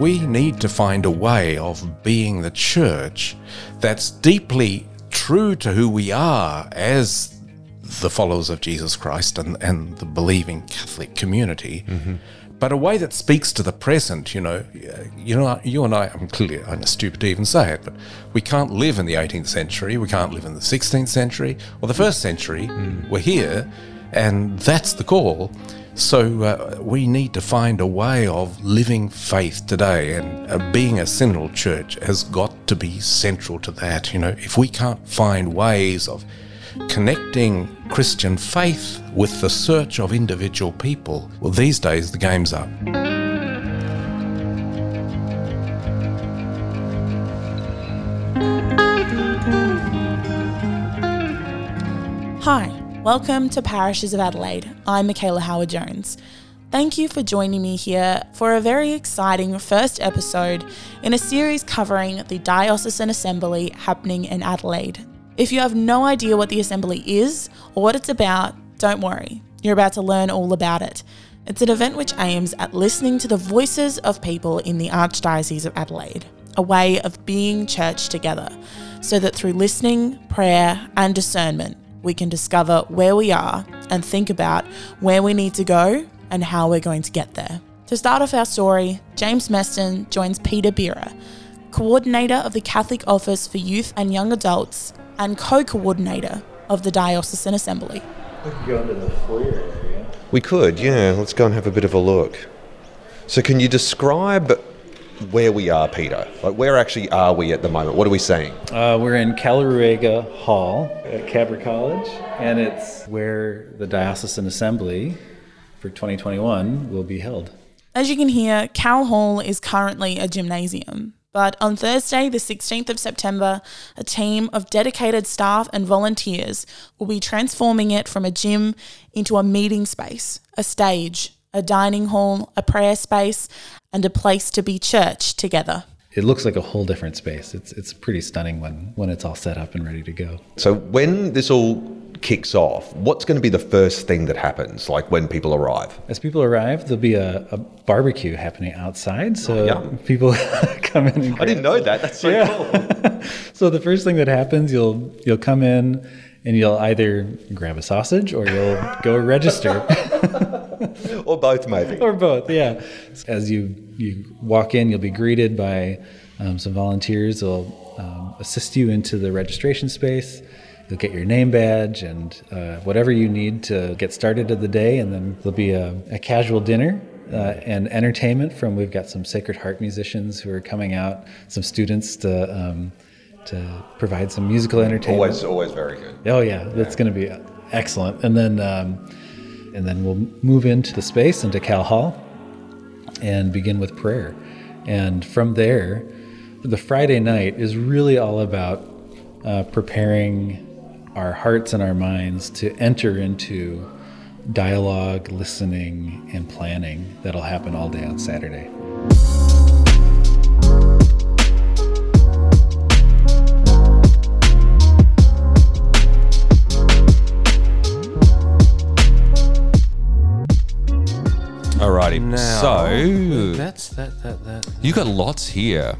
we need to find a way of being the church that's deeply true to who we are as the followers of Jesus Christ and, and the believing Catholic community, mm-hmm. but a way that speaks to the present. You know, you know, you and I. I'm clearly I'm stupid to even say it, but we can't live in the 18th century. We can't live in the 16th century or the mm. first century. Mm. We're here, and that's the call. So uh, we need to find a way of living faith today, and uh, being a synodal church has got to be central to that. You know, if we can't find ways of connecting Christian faith with the search of individual people, well, these days the game's up. Hi, welcome to Parishes of Adelaide. I'm Michaela Howard Jones. Thank you for joining me here for a very exciting first episode in a series covering the Diocesan Assembly happening in Adelaide. If you have no idea what the Assembly is or what it's about, don't worry. You're about to learn all about it. It's an event which aims at listening to the voices of people in the Archdiocese of Adelaide, a way of being church together, so that through listening, prayer, and discernment, we can discover where we are and think about where we need to go and how we're going to get there. To start off our story, James Meston joins Peter Bira, coordinator of the Catholic Office for Youth and Young Adults and co coordinator of the Diocesan Assembly. We could go into the foyer area. We could, yeah. Let's go and have a bit of a look. So, can you describe where we are, Peter? Like, where actually are we at the moment? What are we seeing? Uh, we're in Caleruega Hall at Cabra College, and it's where the Diocesan Assembly for 2021 will be held. As you can hear, Cal Hall is currently a gymnasium. But on Thursday, the 16th of September, a team of dedicated staff and volunteers will be transforming it from a gym into a meeting space, a stage, a dining hall, a prayer space, and a place to be church together. It looks like a whole different space. It's it's pretty stunning when when it's all set up and ready to go. So, when this all kicks off, what's going to be the first thing that happens, like when people arrive? As people arrive, there'll be a, a barbecue happening outside, so oh, yum. people come in. And I didn't know that. That's so cool. so the first thing that happens, you'll you'll come in and you'll either grab a sausage or you'll go register. or both, maybe. or both yeah. As you you walk in you'll be greeted by um, some volunteers. They'll um, assist you into the registration space. You'll get your name badge and uh, whatever you need to get started of the day. And then there'll be a, a casual dinner uh, and entertainment from we've got some sacred heart musicians who are coming out some students to um, to provide some musical entertainment. Always, always very good. Oh yeah, that's going to be excellent. And then um, and then we'll move into the space into Cal Hall and begin with prayer. And from there, the Friday night is really all about uh, preparing our hearts and our minds to enter into dialogue, listening, and planning that'll happen all day on Saturday. Alrighty. Now, so, that's that that that. you got lots here.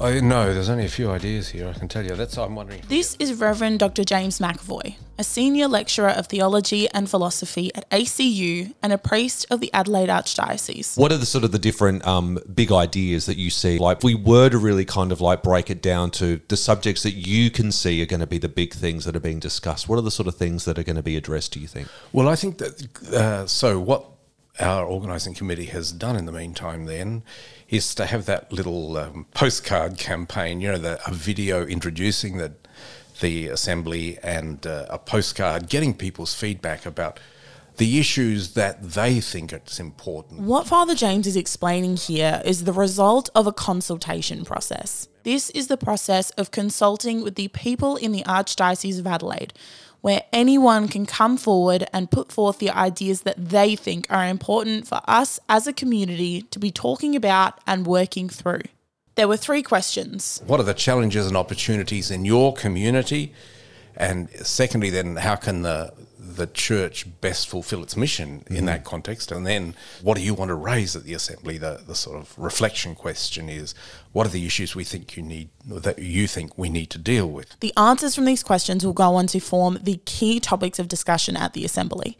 I know there's only a few ideas here. I can tell you. That's I'm wondering. This is Reverend Dr. James McEvoy, a senior lecturer of theology and philosophy at ACU and a priest of the Adelaide Archdiocese. What are the sort of the different um, big ideas that you see? Like, if we were to really kind of like break it down to the subjects that you can see are going to be the big things that are being discussed. What are the sort of things that are going to be addressed? Do you think? Well, I think that uh, so what our organising committee has done in the meantime then is to have that little um, postcard campaign, you know, the, a video introducing the, the assembly and uh, a postcard getting people's feedback about the issues that they think it's important. What Father James is explaining here is the result of a consultation process. This is the process of consulting with the people in the Archdiocese of Adelaide, where anyone can come forward and put forth the ideas that they think are important for us as a community to be talking about and working through. There were three questions. What are the challenges and opportunities in your community? And secondly, then how can the the church best fulfill its mission in mm-hmm. that context? And then what do you want to raise at the assembly? The, the sort of reflection question is what are the issues we think you need, that you think we need to deal with? The answers from these questions will go on to form the key topics of discussion at the Assembly.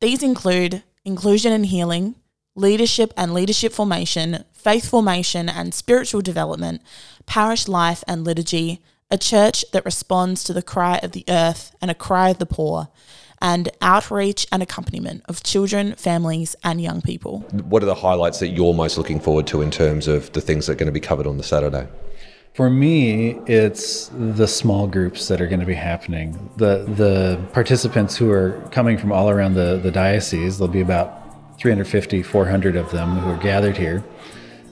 These include inclusion and healing, leadership and leadership formation, faith formation and spiritual development, parish life and liturgy, a church that responds to the cry of the earth and a cry of the poor, and outreach and accompaniment of children, families, and young people. What are the highlights that you're most looking forward to in terms of the things that are going to be covered on the Saturday? For me, it's the small groups that are going to be happening. The the participants who are coming from all around the, the diocese, there'll be about 350, 400 of them who are gathered here.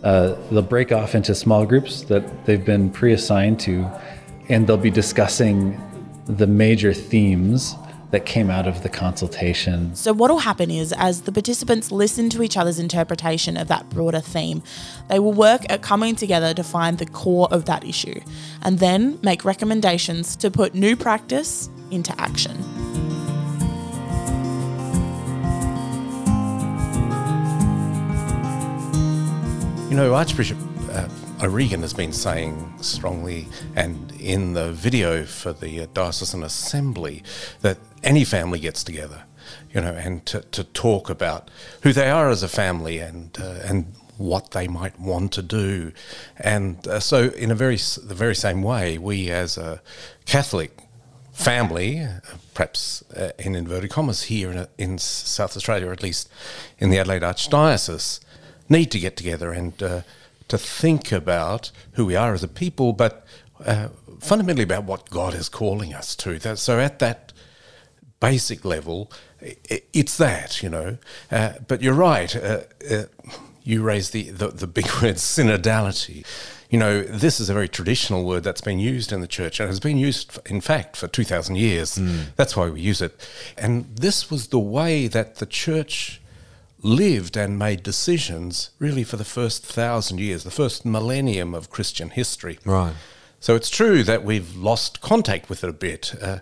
Uh, they'll break off into small groups that they've been pre-assigned to, and they'll be discussing the major themes that came out of the consultation. So, what will happen is, as the participants listen to each other's interpretation of that broader theme, they will work at coming together to find the core of that issue and then make recommendations to put new practice into action. You know, Archbishop uh, O'Regan has been saying strongly, and in the video for the Diocesan Assembly, that any family gets together, you know, and to, to talk about who they are as a family and uh, and what they might want to do, and uh, so in a very the very same way, we as a Catholic family, perhaps uh, in inverted commas, here in, in South Australia, or at least in the Adelaide Archdiocese, need to get together and uh, to think about who we are as a people, but uh, fundamentally about what God is calling us to. That, so at that basic level, i- it's that, you know. Uh, but you're right. Uh, uh, you raised the, the, the big word synodality. You know, this is a very traditional word that's been used in the church and has been used, in fact, for 2,000 years. That's why we use it. And this was the way that the church lived and made decisions really for the first thousand years, the first millennium of Christian history. Right. So it's true that we've lost contact with it a bit, uh,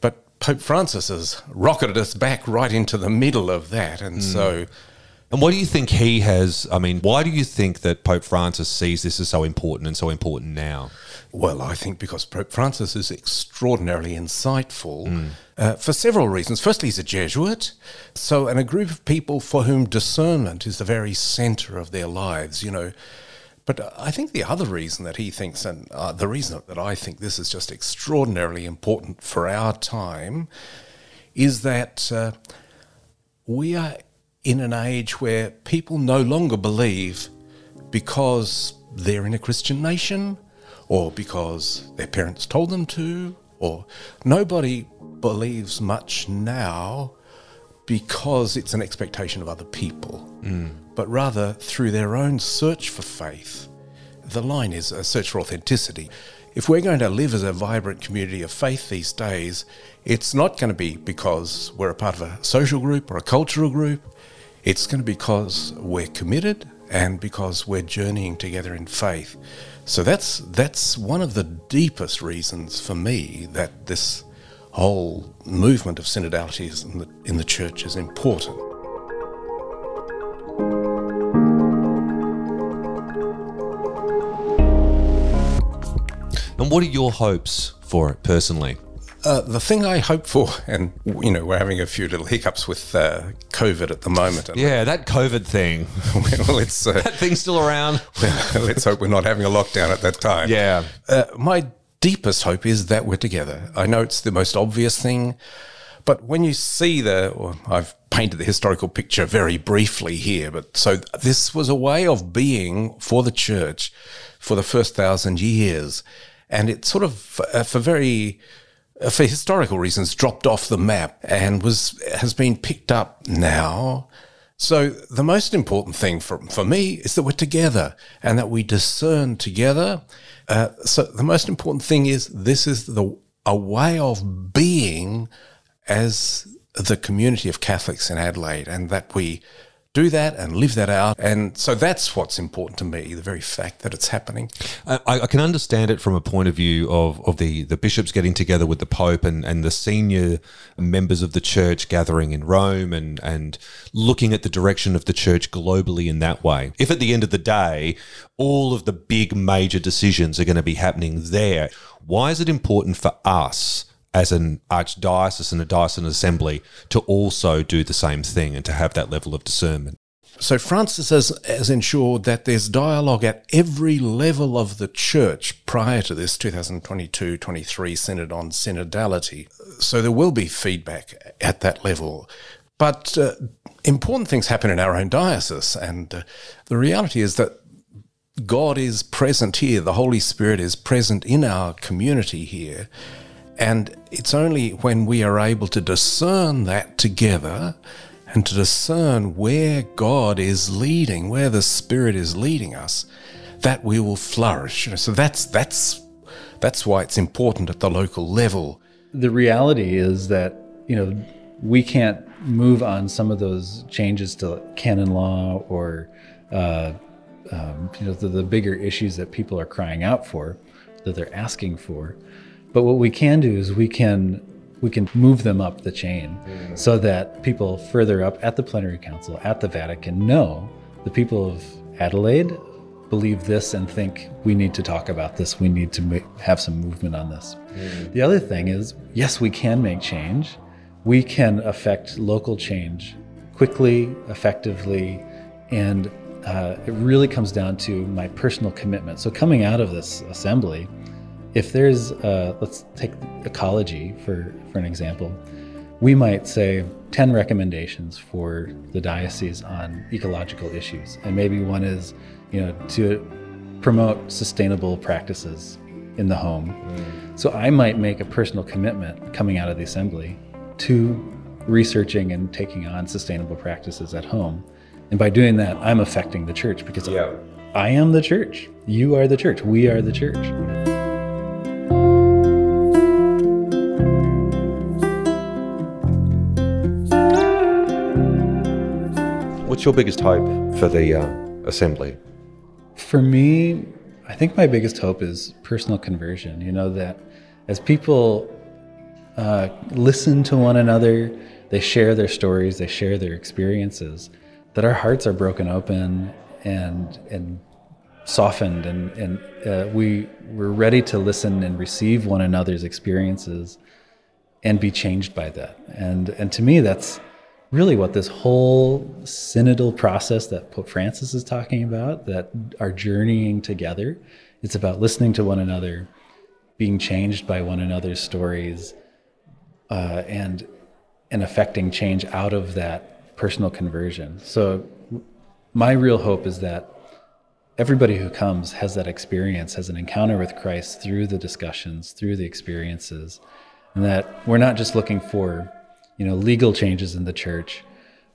but Pope Francis has rocketed us back right into the middle of that. And so And what do you think he has? I mean, why do you think that Pope Francis sees this as so important and so important now? Well, I think because Pope Francis is extraordinarily insightful uh, for several reasons. Firstly, he's a Jesuit, so and a group of people for whom discernment is the very centre of their lives, you know. But I think the other reason that he thinks, and uh, the reason that I think this is just extraordinarily important for our time, is that uh, we are in an age where people no longer believe because they're in a Christian nation or because their parents told them to, or nobody believes much now because it's an expectation of other people, mm. but rather through their own search for faith. The line is a search for authenticity. If we're going to live as a vibrant community of faith these days, it's not going to be because we're a part of a social group or a cultural group. It's going to be because we're committed and because we're journeying together in faith. So that's that's one of the deepest reasons for me that this whole movement of synodality in the, in the church is important. And what are your hopes for it personally? Uh, the thing I hope for, and you know, we're having a few little hiccups with uh, COVID at the moment. And Yeah, that COVID thing. well, it's uh, That thing's still around. let's hope we're not having a lockdown at that time. Yeah. Uh, my deepest hope is that we're together. I know it's the most obvious thing, but when you see the, or I've painted the historical picture very briefly here, but so this was a way of being for the church for the first thousand years. And it sort of, uh, for very, for historical reasons, dropped off the map and was has been picked up now. So the most important thing for for me is that we're together and that we discern together. Uh, so the most important thing is this is the a way of being as the community of Catholics in Adelaide, and that we do that and live that out. And so that's what's important to me, the very fact that it's happening. I, I can understand it from a point of view of, of the, the bishops getting together with the Pope and, and the senior members of the church gathering in Rome and, and looking at the direction of the church globally in that way. If at the end of the day, all of the big major decisions are going to be happening there, why is it important for us? As an archdiocese and a diocesan assembly to also do the same thing and to have that level of discernment. So Francis has, has ensured that there's dialogue at every level of the church prior to this 2022-23 Synod on Synodality. So there will be feedback at that level. But uh, important things happen in our own diocese, and uh, the reality is that God is present here. The Holy Spirit is present in our community here. And it's only when we are able to discern that together and to discern where God is leading, where the Spirit is leading us, that we will flourish. So that's that's that's why it's important at the local level. The reality is that you know we can't move on some of those changes to canon law or uh, um, you know the, the bigger issues that people are crying out for, that they're asking for but what we can do is we can we can move them up the chain mm. so that people further up at the plenary council at the Vatican know the people of Adelaide believe this and think we need to talk about this. We need to have some movement on this. Mm. The other thing is, yes, we can make change. We can affect local change quickly, effectively, and uh, it really comes down to my personal commitment. So, coming out of this assembly, if there's uh, let's take ecology for for an example. We might say 10 recommendations for the diocese on ecological issues. And maybe one is you know to promote sustainable practices in the home. Mm. so i might make a personal commitment coming out of the assembly to researching and taking on sustainable practices at home. And by doing that i'm affecting the church because yeah. i am the church. You are the church. We are the church What's your biggest hope for the uh, assembly? For me, I think my biggest hope is personal conversion. You know, that as people uh, listen to one another, they share their stories, they share their experiences, that our hearts are broken open and, and softened, and, and uh, we, we're ready to listen and receive one another's experiences and be changed by that. And, and to me, that's really what this whole synodal process that Pope Francis is talking about, that are journeying together, it's about listening to one another, being changed by one another's stories, uh, and and affecting change out of that personal conversion. So, my real hope is that everybody who comes has that experience, has an encounter with Christ through the discussions, through the experiences, and that we're not just looking for you know, legal changes in the church,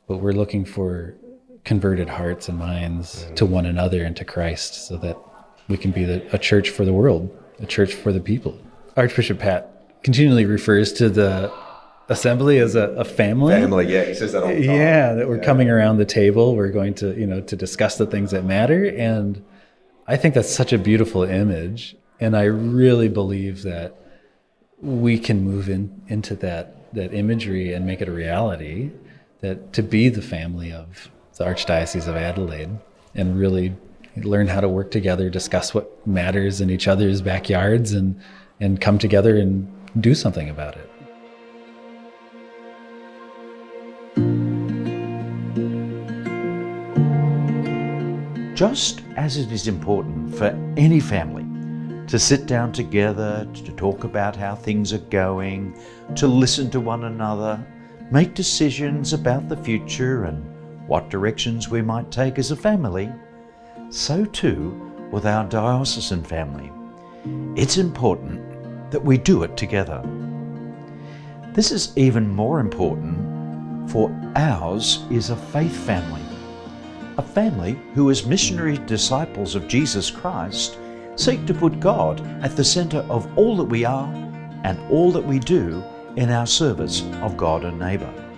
but we're looking for converted hearts and minds mm. to one another and to Christ so that we can be the, a church for the world, a church for the people. Archbishop Pat continually refers to the assembly as a, a family. Family, yeah, he says that all the time. Yeah, that we're yeah. coming around the table, we're going to, you know, to discuss the things that matter. And I think that's such a beautiful image. And I really believe that we can move in into that that imagery and make it a reality that to be the family of the Archdiocese of Adelaide and really learn how to work together, discuss what matters in each other's backyards and and come together and do something about it. Just as it is important for any family to sit down together, to talk about how things are going, to listen to one another, make decisions about the future and what directions we might take as a family, so too with our diocesan family. It's important that we do it together. This is even more important for ours is a faith family. A family who, as missionary disciples of Jesus Christ, seek to put God at the center of all that we are and all that we do in our service of God and neighbour.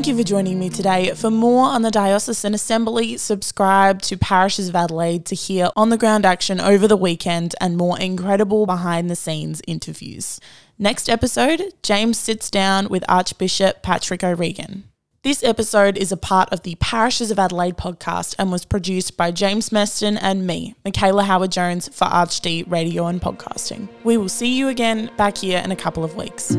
Thank you for joining me today. For more on the Diocesan Assembly, subscribe to Parishes of Adelaide to hear on the ground action over the weekend and more incredible behind the scenes interviews. Next episode, James sits down with Archbishop Patrick O'Regan. This episode is a part of the Parishes of Adelaide podcast and was produced by James Meston and me, Michaela Howard Jones, for ArchD Radio and Podcasting. We will see you again back here in a couple of weeks.